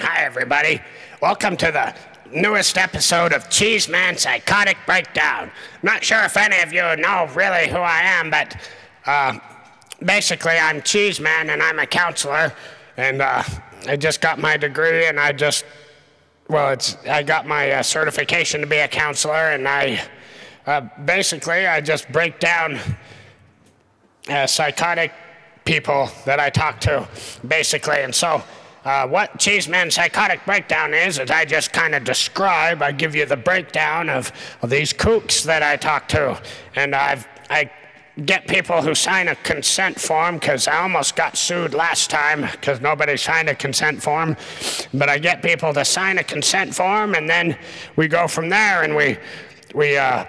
Hi, everybody. Welcome to the newest episode of Cheese Man Psychotic Breakdown. Not sure if any of you know really who I am, but uh, basically, I'm Cheese Man and I'm a counselor. And uh, I just got my degree and I just, well, it's, I got my uh, certification to be a counselor and I, uh, basically, I just break down uh, psychotic people that I talk to, basically. And so, uh, what Cheeseman Psychotic Breakdown is, is I just kind of describe, I give you the breakdown of, of these kooks that I talk to. And I've, I get people who sign a consent form, because I almost got sued last time because nobody signed a consent form. But I get people to sign a consent form, and then we go from there and we, we uh,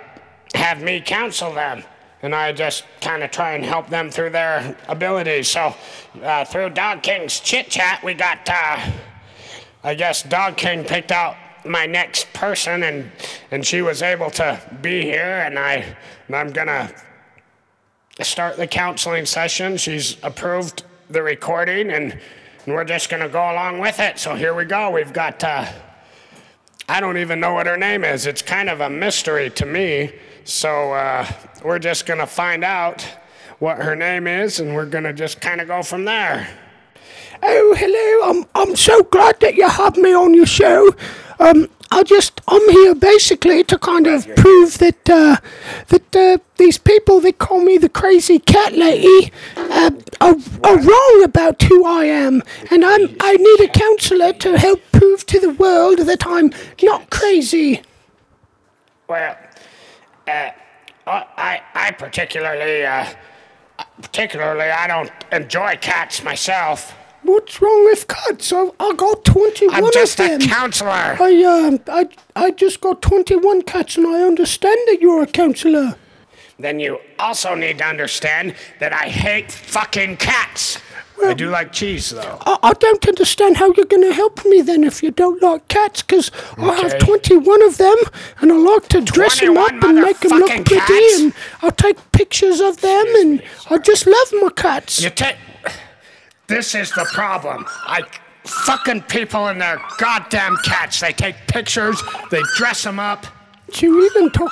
have me counsel them and I just kind of try and help them through their abilities. So, uh, through Dog King's chit chat, we got, uh, I guess, Dog King picked out my next person, and and she was able to be here, and I, and I'm gonna start the counseling session. She's approved the recording, and, and we're just gonna go along with it. So here we go. We've got. Uh, I don't even know what her name is. It's kind of a mystery to me. So uh, we're just going to find out what her name is, and we're going to just kind of go from there. Oh, hello. I'm I'm so glad that you have me on your show. Um, I just I'm here basically to kind of prove that uh, that uh, these people that call me the crazy cat lady uh, are, are wrong about who I am, and I'm I need a counselor to help prove to the world that I'm not crazy. Well, uh, I, I particularly, uh, particularly, I don't enjoy cats myself. What's wrong with cats? I, I got 21 I'm just of a counselor. I, um, I, I just got 21 cats and I understand that you're a counselor. Then you also need to understand that I hate fucking cats. I do like cheese, though. I, I don't understand how you're going to help me then if you don't like cats, because I have 21 of them and I like to dress them up and make them look pretty cats? and I take pictures of them and I just love my cats. You take. This is the problem. I fucking people and their goddamn cats. They take pictures, they dress them up. You even talk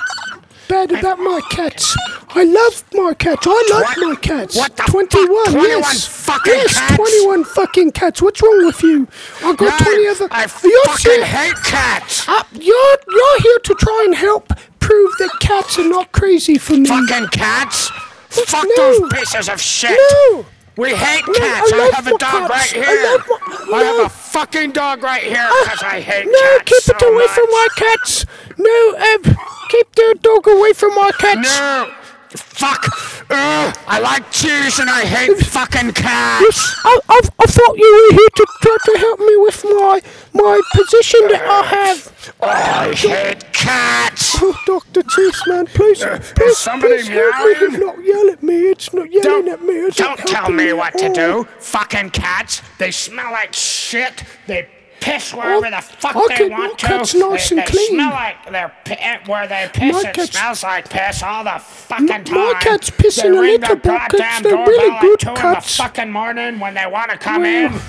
bad about my cats. I love my cats. I love Twen- my cats. what the 21, fuck? 21 yes. fucking yes, cats? 21 fucking cats. What's wrong with you? I got 20 of them. I You're fucking hate cats. Uh, you're, you're here to try and help prove that cats are not crazy for me. Fucking cats. Fuck No. those pieces of shit. No! We hate No, cats. I I, have a dog cats. right I here. love my- I have a fucking dog right here because I hate No, cats No, keep it away much. from my cats. No, um, keep their dog away from my cats. No. Fuck. Ugh. I like cheese and I hate fucking cats. I, I, I thought you were here to try to help me with my my position that I have. I hate cats. Oh, Doctor Cheeseman, please, Uh, please, somebody please help me. Do not yell at me. It's not yelling Don't, at me. It's don't tell me what to do. Fucking cats. They smell like shit. They piss wherever the fuck I they want to. cats nice they, and they clean. smell like they're pi- eh, where they piss. My it cats- smells like piss all the fucking time. My cats piss they a ring little the bit 'cause goddamn they're doorbell really at good two in the cats. fucking morning when they want to come Well, in.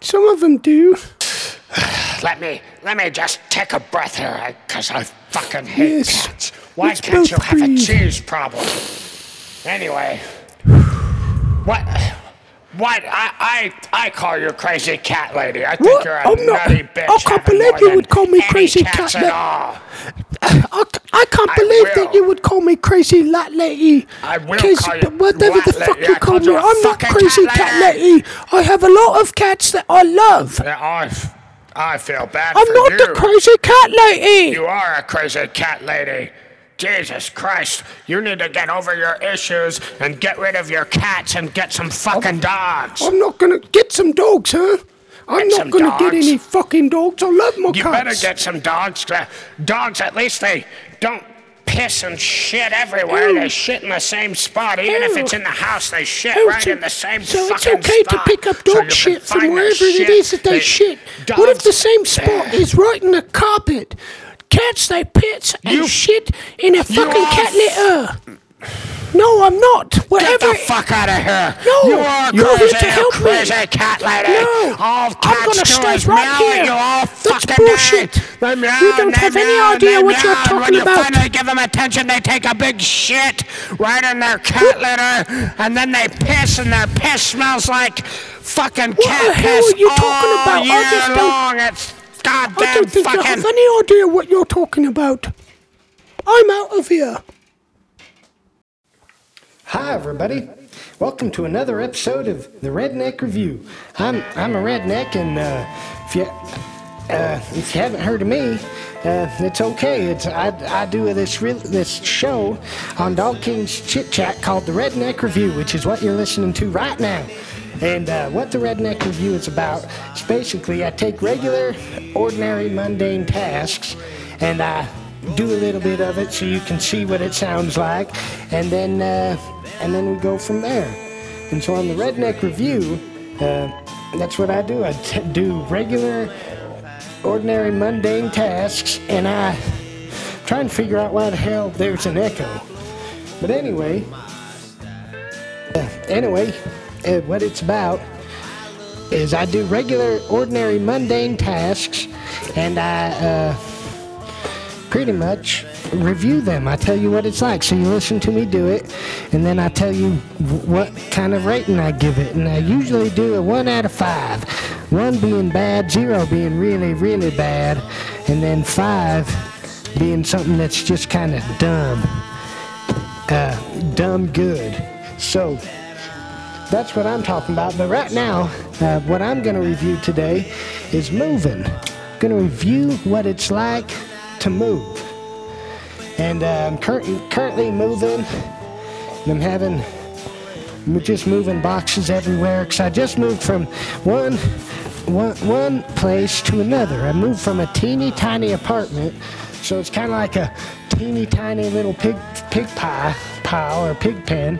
Some of them do. Let me let me just take a breath here, because I fucking hate Yes. cats. Why Let's can't you have a cheese problem? Anyway, what? What? I I I call you crazy cat lady. I think What? you're a I'm not- nutty bitch. I can't believe you would call me crazy cat lady. la- I, I can't I believe will. that you would call me crazy lat lady. I will 'Cause call you whatever the fuck lady. you call me, I'm not crazy cat cat lady. lady. I have a lot of cats that I love. Yeah, I I feel bad I'm not you. the crazy cat lady. You are a crazy cat lady. Jesus Christ, you need to get over your issues and get rid of your cats and get some fucking dogs. I'm not gonna get some dogs, huh? I'm Get not gonna get any fucking dogs. I love my You cats. You better get some dogs. Uh, Dogs, at least they don't piss and shit everywhere. Ew. They shit in the same spot. Even if it's in the house, they shit Oh, right so- in the same so spot. So it's okay spot. to pick up dog can shit from wherever it shit. is that they, shit. what if the same spot is right in the carpet? Cats, they piss and You- shit in a fucking cat litter. Uh. No, I'm not. Whatever. Get the fuck out of here! No, you are you're here to help me. crazy cat lady. No, all I'm gonna stay right here. you all That's bullshit. meow, You don't have any idea what you're talking when you about. finally give them attention, they take a big shit right in their cat litter, and then they piss, and their piss smells like fucking What cat the hell piss are you talking all about? I year just don't- long. It's I don't think you fucking. have any idea what you're talking about. I'm out of here. Hi, everybody. Welcome to another episode of the Redneck Review. I'm I'm a redneck, and uh, if you uh, if you haven't heard of me, uh, it's okay. It's I, I do this re- this show on Dog King's Chit Chat called the Redneck Review, which is what you're listening to right now. And uh, what the Redneck Review is about is basically I take regular, ordinary, mundane tasks, and I do a little bit of it so you can see what it sounds like, and then uh, and then we go from there. And so on the Redneck Review, uh, that's what I do. I t- do regular, ordinary, mundane tasks, and I try and figure out why the hell there's an echo. But anyway, uh, anyway, uh, what it's about is I do regular, ordinary, mundane tasks, and I. Uh, pretty much review them. I tell you what it's like. So you listen to me do it, and then I tell you what kind of rating I give it. And I usually do a one out of five. One being bad, zero being really, really bad, and then five being something that's just kind of dumb. Uh, dumb good. So that's what I'm talking about. But right now, uh, what I'm going to review today is moving. I'm going to review what it's like to move. And uh, I'm cur- currently moving, and I'm having, we're just moving boxes everywhere because I just moved from one, one, one place to another. I moved from a teeny tiny apartment, so it's kind of like a teeny tiny little pig pig pie pile or pig pen.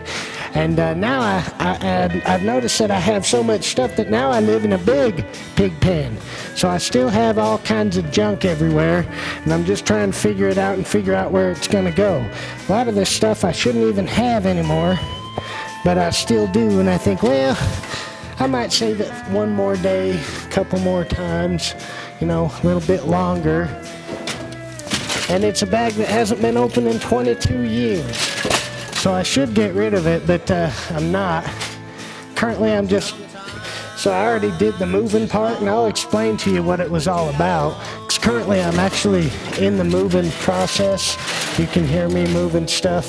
And uh, now I, I, I've noticed that I have so much stuff that now I live in a big pig pen. So I still have all kinds of junk everywhere, and I'm just trying to figure it out and figure out where it's going to go. A lot of this stuff I shouldn't even have anymore, but I still do, and I think, well, I might save it one more day, a couple more times, you know, a little bit longer. And it's a bag that hasn't been opened in 22 years. So I should get rid of it, but uh, I'm not. Currently, I'm just. So I already did the moving part, and I'll explain to you what it was all about. 'Cause currently, I'm actually in the moving process. You can hear me moving stuff.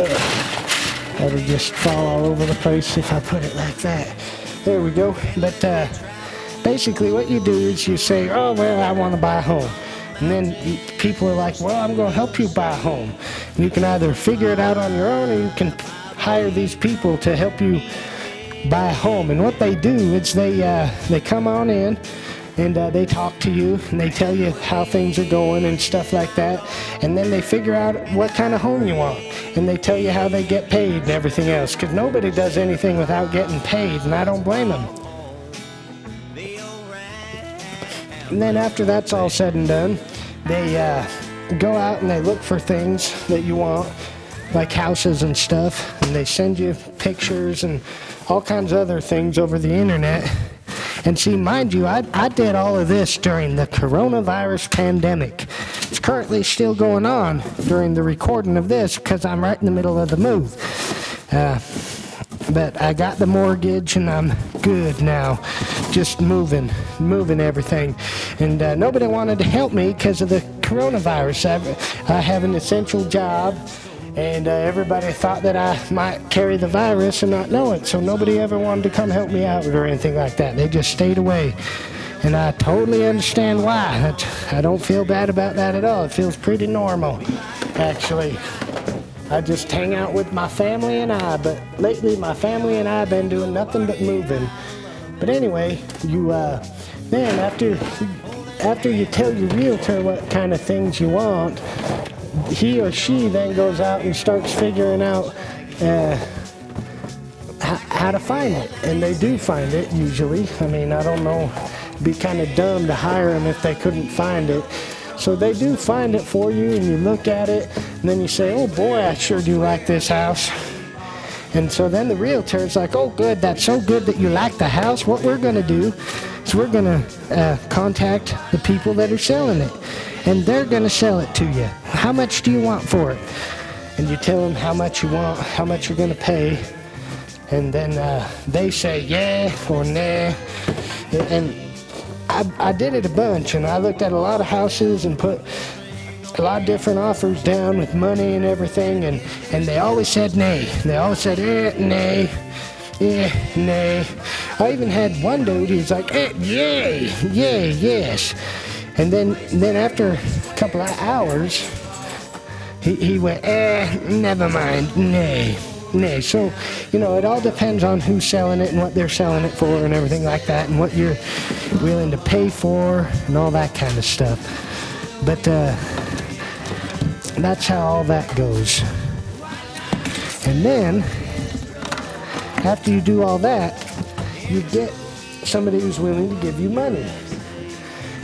Ugh. That'll just fall all over the place if I put it like that. There we go. But uh, basically, what you do is you say, "Oh well, I want to buy a home." And then people are like, well, I'm going to help you buy a home. And you can either figure it out on your own or you can hire these people to help you buy a home. And what they do is they, uh, they come on in and uh, they talk to you and they tell you how things are going and stuff like that. And then they figure out what kind of home you want. And they tell you how they get paid and everything else. Because nobody does anything without getting paid, and I don't blame them. And then after that's all said and done, they uh, go out and they look for things that you want, like houses and stuff, and they send you pictures and all kinds of other things over the internet. And see, mind you, I, I did all of this during the coronavirus pandemic. It's currently still going on during the recording of this because I'm right in the middle of the move. Uh, but I got the mortgage and I'm good now. Just moving, moving everything. And uh, nobody wanted to help me because of the coronavirus. I, I have an essential job, and uh, everybody thought that I might carry the virus and not know it. So nobody ever wanted to come help me out or anything like that. They just stayed away. And I totally understand why. I don't feel bad about that at all. It feels pretty normal, actually. I just hang out with my family and I, but lately my family and I have been doing nothing but moving. But anyway, you uh, then after after you tell your realtor what kind of things you want, he or she then goes out and starts figuring out uh, h- how to find it, and they do find it usually. I mean, I don't know, it'd be kind of dumb to hire them if they couldn't find it. So they do find it for you, and you look at it, and then you say, "Oh boy, I sure do like this house." And so then the realtor is like, "Oh, good, that's so good that you like the house. What we're gonna do is we're gonna uh, contact the people that are selling it, and they're gonna sell it to you. How much do you want for it?" And you tell them how much you want, how much you're gonna pay, and then uh, they say yeah or nah. And I, I did it a bunch, and I looked at a lot of houses and put a lot of different offers down with money and everything, and, and they always said nay. They always said eh, nay, eh, nay. I even had one dude who's like, eh, yay, yay, yes. And then, then after a couple of hours, he, he went, eh, never mind, nay, nay. So, you know, it all depends on who's selling it and what they're selling it for and everything like that, and what you're willing to pay for and all that kind of stuff. But, uh, that's how all that goes. And then, after you do all that, you get somebody who's willing to give you money.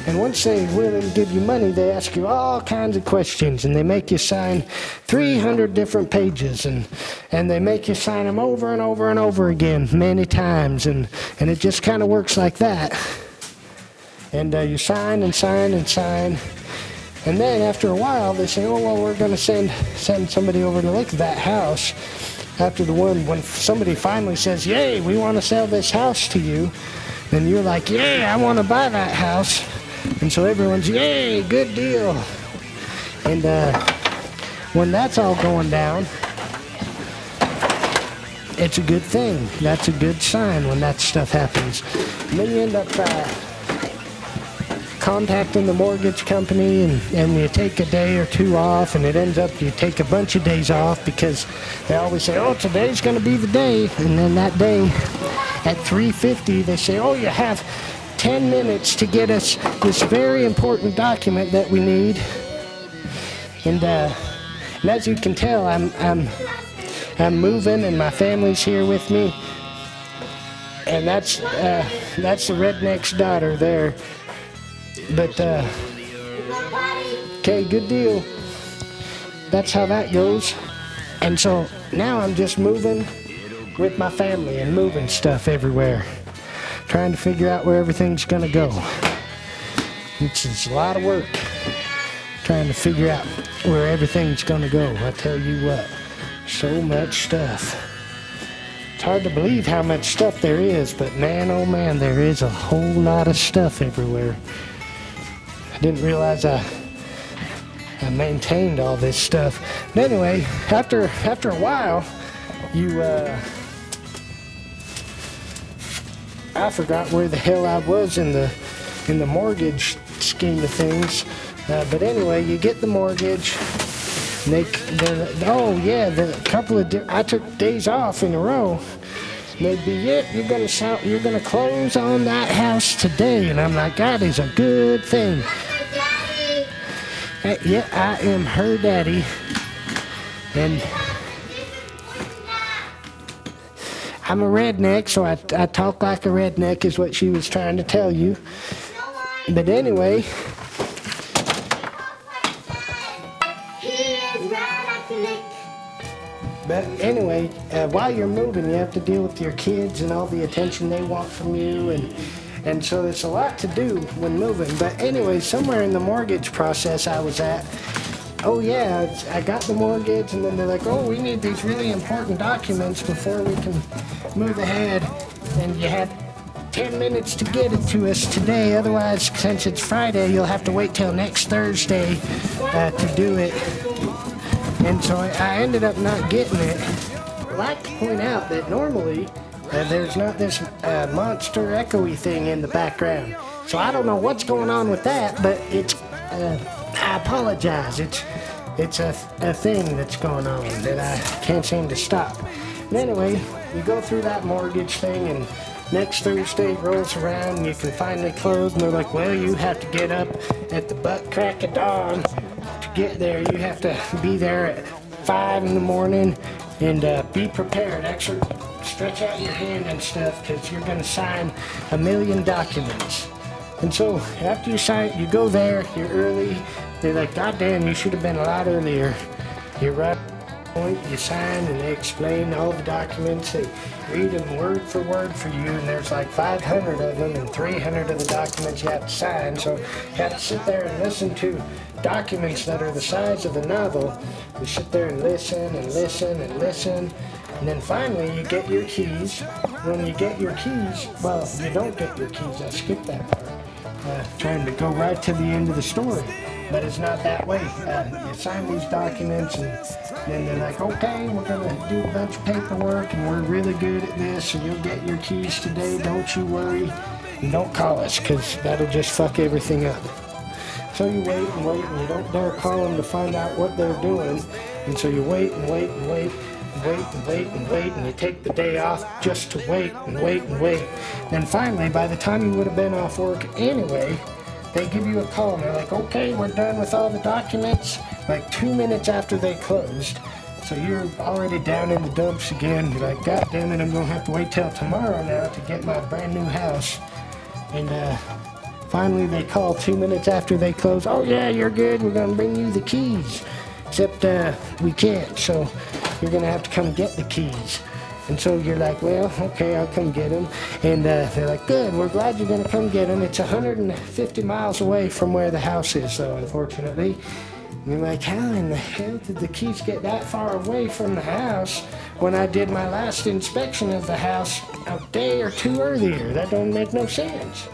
And once they're willing to give you money, they ask you all kinds of questions and they make you sign 300 different pages and, and they make you sign them over and over and over again many times. And, and it just kind of works like that. And uh, you sign and sign and sign. And then after a while, they say, "Oh well, we're going to send send somebody over to look at that house." After the one, when somebody finally says, "Yay, we want to sell this house to you," then you're like, "Yay, I want to buy that house," and so everyone's, "Yay, good deal." And uh, when that's all going down, it's a good thing. That's a good sign when that stuff happens. And then you end up. Uh, contacting the mortgage company and, and you take a day or two off and it ends up you take a bunch of days off because they always say oh today's going to be the day and then that day at 3.50 they say oh you have 10 minutes to get us this very important document that we need and, uh, and as you can tell I'm, I'm, I'm moving and my family's here with me and that's uh, that's the redneck's daughter there but, uh, okay, good deal. That's how that goes. And so now I'm just moving with my family and moving stuff everywhere, trying to figure out where everything's going to go. It's, it's, a lot of work trying to figure out where everything's going to go. I tell you what, so much stuff. It's hard to believe how much stuff there is, but man, oh man, there is a whole lot of stuff everywhere. I didn't realize I, I maintained all this stuff. But anyway, after after a while, you uh, I forgot where the hell I was in the in the mortgage scheme of things. Uh, but anyway, you get the mortgage. They, the, oh yeah, the couple of di- I took days off in a row. They'd be, yeah, you're gonna sell, you're gonna close on that house today, and I'm like, that is a good thing. Uh, yeah, I am her daddy, and I'm a redneck, so I, I talk like a redneck, is what she was trying to tell you. But anyway. But anyway, uh, while you're moving, you have to deal with your kids and all the attention they want from you, and and so there's a lot to do when moving. But anyway, somewhere in the mortgage process I was at, oh yeah, I got the mortgage, and then they're like, oh, we need these really important documents before we can move ahead, and you have 10 minutes to get it to us today. Otherwise, since it's Friday, you'll have to wait till next Thursday uh, to do it. And so I ended up not getting it. I'd like to point out that normally uh, there's not this uh, monster echoey thing in the background. So I don't know what's going on with that, but it's. Uh, I apologize. It's it's a, a thing that's going on that I can't seem to stop. Anyway, you go through that mortgage thing, and next Thursday rolls around, and you can finally close, and they're like, well, you have to get up at the butt crack of dawn to get there, you have to be there at five in the morning and uh, be prepared. Actually, stretch out your hand and stuff because you're going to sign a million documents. And so after you sign, you go there. You're early. They're like, God damn, you should have been a lot earlier. You're right. Point, you sign and they explain all the documents. They read them word for word for you, and there's like 500 of them, and 300 of the documents you have to sign. So you have to sit there and listen to documents that are the size of a novel. You sit there and listen and listen and listen. And then finally, you get your keys. When you get your keys, well, you don't get your keys. I skipped that part. Uh, trying to go right to the end of the story. But it's not that way. Uh, you sign these documents, and then they're like, okay, we're to do a bunch of paperwork, and we're really good at this, and you'll get your keys today. Don't you worry. And don't call us, because that'll just fuck everything up. So you wait and wait, and you don't dare call them to find out what they're doing. And so you wait and wait and wait and wait and wait and wait, and you take the day off just to wait and wait and wait. Then finally, by the time you would have been off work anyway, they give you a call and they're like, okay, we're done with all the documents. Like two minutes after they closed. So you're already down in the dumps again. You're like, God damn it, I'm gonna have to wait till tomorrow now to get my brand new house. And uh, finally they call two minutes after they close. Oh yeah, you're good. We're gonna bring you the keys. Except uh, we can't, so you're gonna have to come get the keys. And so you're like, well, okay, I'll come get them. And uh, they're like, good, we're glad you're going to come get them. It's 150 miles away from where the house is, so unfortunately. And you're like, how in the hell did the keys get that far away from the house when I did my last inspection of the house a day or two earlier? That don't make no sense.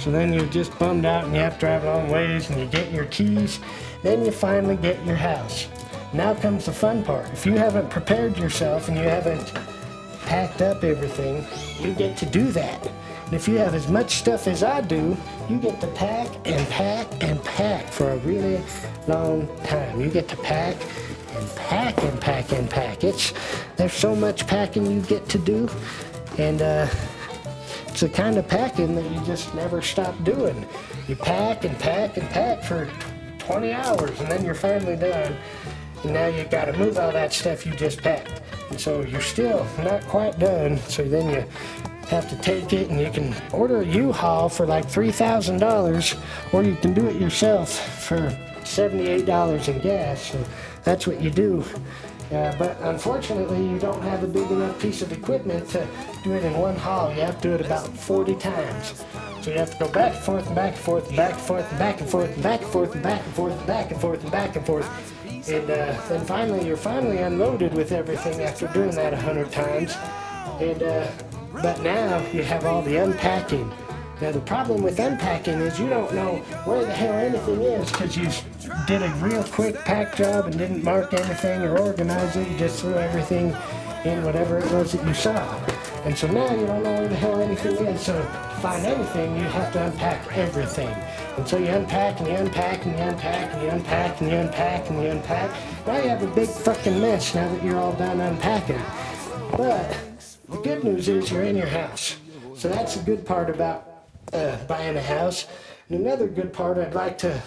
So then you're just bummed out and you have to drive long ways and you get your keys. Then you finally get your house. Now comes the fun part. If you haven't prepared yourself and you haven't packed up everything, you get to do that. And if you have as much stuff as I do, you get to pack and pack and pack for a really long time. You get to pack and pack and pack and pack. It's there's so much packing you get to do, and uh, it's the kind of packing that you just never stop doing. You pack and pack and pack for 20 hours, and then you're finally done. And now you got to move all that stuff you just packed. And so you're still not quite done. So then you have to take it and you can order a U-Haul for like $3,000 or you can do it yourself for $78 in gas. So that's what you do. Uh, but unfortunately, you don't have a big enough piece of equipment to do it in one haul. You have to do it about 40 times. So you have to go back and forth and back and forth and back and forth and back and forth and back and forth and back and forth and back and forth and back and forth. And uh, then finally, you're finally unloaded with everything after doing that a hundred times. And uh, but now you have all the unpacking. Now the problem with unpacking is you don't know where the hell anything is because you did a real quick pack job and didn't mark anything or organize it. You just threw everything in whatever it was that you saw. And so now you don't know where the hell anything is. So to find anything, you have to unpack everything. And so you unpack and you unpack and you unpack and you unpack and you unpack and you unpack. Now you have a big fucking mess now that you're all done unpacking. But the good news is you're in your house. So that's the good part about uh, buying a house. And another good part I'd like to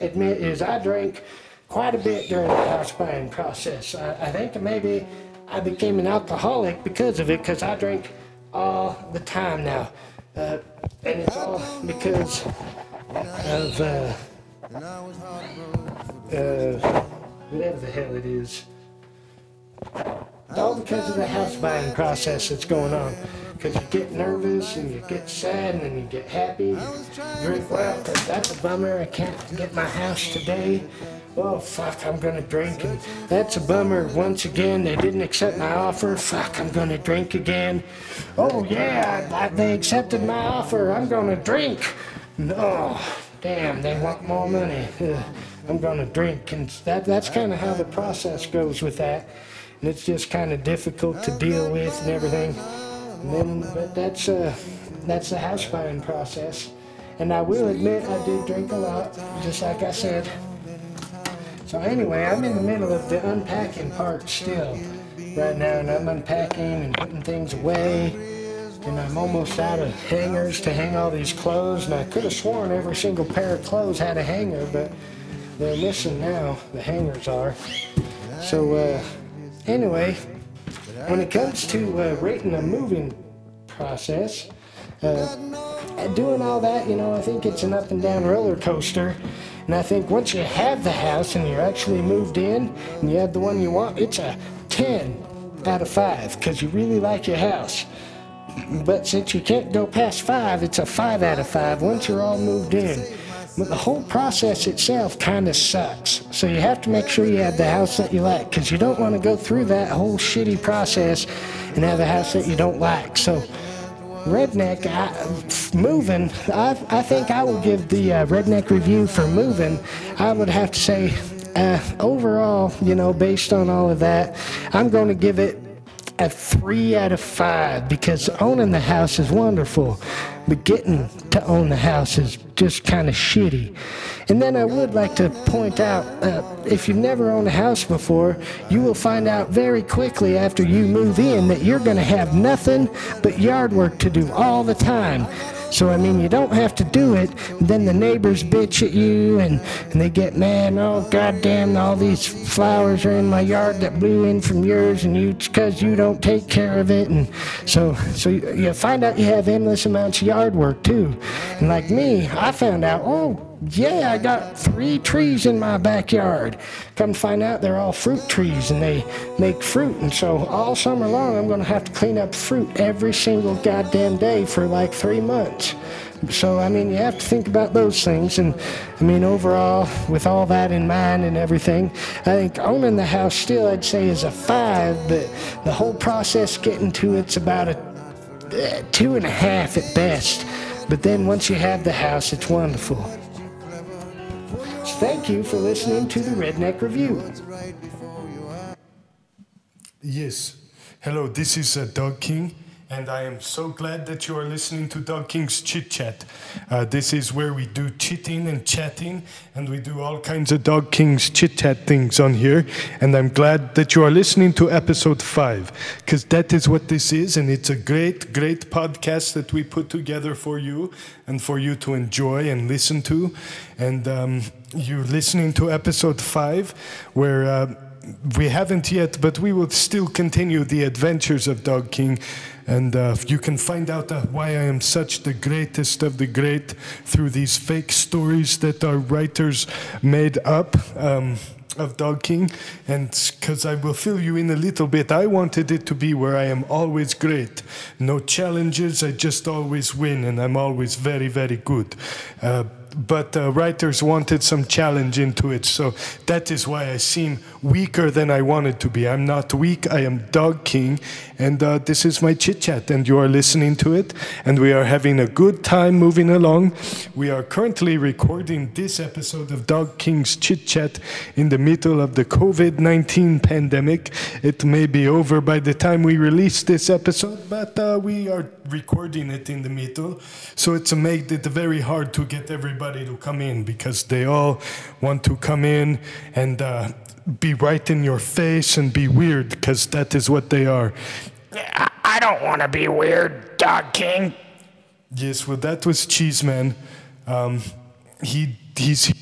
admit is I drank quite a bit during the house buying process. I, I think maybe I became an alcoholic because of it, because I drink all the time now. Uh, and it's all because of uh, uh, whatever the hell it is. All because of the house buying process that's going on. Because you get nervous and you get sad and then you get happy. You drink, well, that's a bummer. I can't get my house today. Oh, fuck, I'm gonna drink. And that's a bummer. Once again, they didn't accept my offer. Fuck, I'm gonna drink again. Oh, yeah, they accepted my offer. I'm gonna drink. No, damn, they want more money. Ugh, I'm gonna drink. And that, that's kind of how the process goes with that. And it's just kind of difficult to deal with and everything. And then, but that's, uh, that's the house buying process. And I will admit I did drink a lot, just like I said. So anyway, I'm in the middle of the unpacking part still right now, and I'm unpacking and putting things away. And I'm almost out of hangers to hang all these clothes. And I could have sworn every single pair of clothes had a hanger, but they're missing now. The hangers are. So uh, anyway, when it comes to uh, rating a moving process, uh, doing all that, you know, I think it's an up and down roller coaster. And I think once you have the house and you're actually moved in and you have the one you want, it's a 10 out of 5 because you really like your house. But since you can't go past 5, it's a 5 out of 5 once you're all moved in. But the whole process itself kind of sucks. So you have to make sure you have the house that you like because you don't want to go through that whole shitty process and have a house that you don't like. So redneck I, moving. I, I think i will give the uh, redneck review for moving. I would have to say uh, overall you know based on all of that i'm going to give it a three out of five because owning the house is wonderful, but getting to own the house is just kind of shitty. And then I would like to point out uh, if you've never owned a house before, you will find out very quickly after you move in that you're going to have nothing but yard work to do all the time. So, I mean, you don't have to do it. Then the neighbors bitch at you and, and they get mad. Oh, goddamn, all these flowers are in my yard that blew in from yours and you, because you don't take care of it. And so, so you find out you have endless amounts of yard work too. And like me, I found out, oh, yeah, I got three trees in my backyard. Come find out they're all fruit trees and they make fruit. And so all summer long, I'm going to have to clean up fruit every single goddamn day for like three months. So, I mean, you have to think about those things. And, I mean, overall, with all that in mind and everything, I think owning the house still, I'd say, is a five, but the whole process getting to it's about a uh, two and a half at best. But then once you have the house, it's wonderful. Thank you for listening to the Redneck Review. Yes. Hello, this is uh, Doug King, and I am so glad that you are listening to Doug King's Chit Chat. Uh, this is where we do chitting and chatting, and we do all kinds of Doug King's Chit Chat things on here. And I'm glad that you are listening to episode five, because that is what this is, and it's a great, great podcast that we put together for you and for you to enjoy and listen to. And um, you're listening to episode five, where uh, we haven't yet, but we will still continue the adventures of Doug King. And uh, you can find out uh, why I am such the greatest of the great through these fake stories that our writers made up. Um, of Doug King, and because I will fill you in a little bit, I wanted it to be where I am always great. No challenges, I just always win, and I'm always very, very good. Uh, but uh, writers wanted some challenge into it. So that is why I seem weaker than I wanted to be. I'm not weak, I am Doug King, and uh, this is my chit chat, and you are listening to it, and we are having a good time moving along. We are currently recording this episode of Doug King's chit chat in the middle of the COVID 19 pandemic. It may be over by the time we release this episode, but uh, we are recording it in the middle. So it's made it very hard to get everybody to come in because they all want to come in and uh, be right in your face and be weird because that is what they are. I, don't want to be weird, Dog King. Yes, well, that was Cheeseman. Um, he he's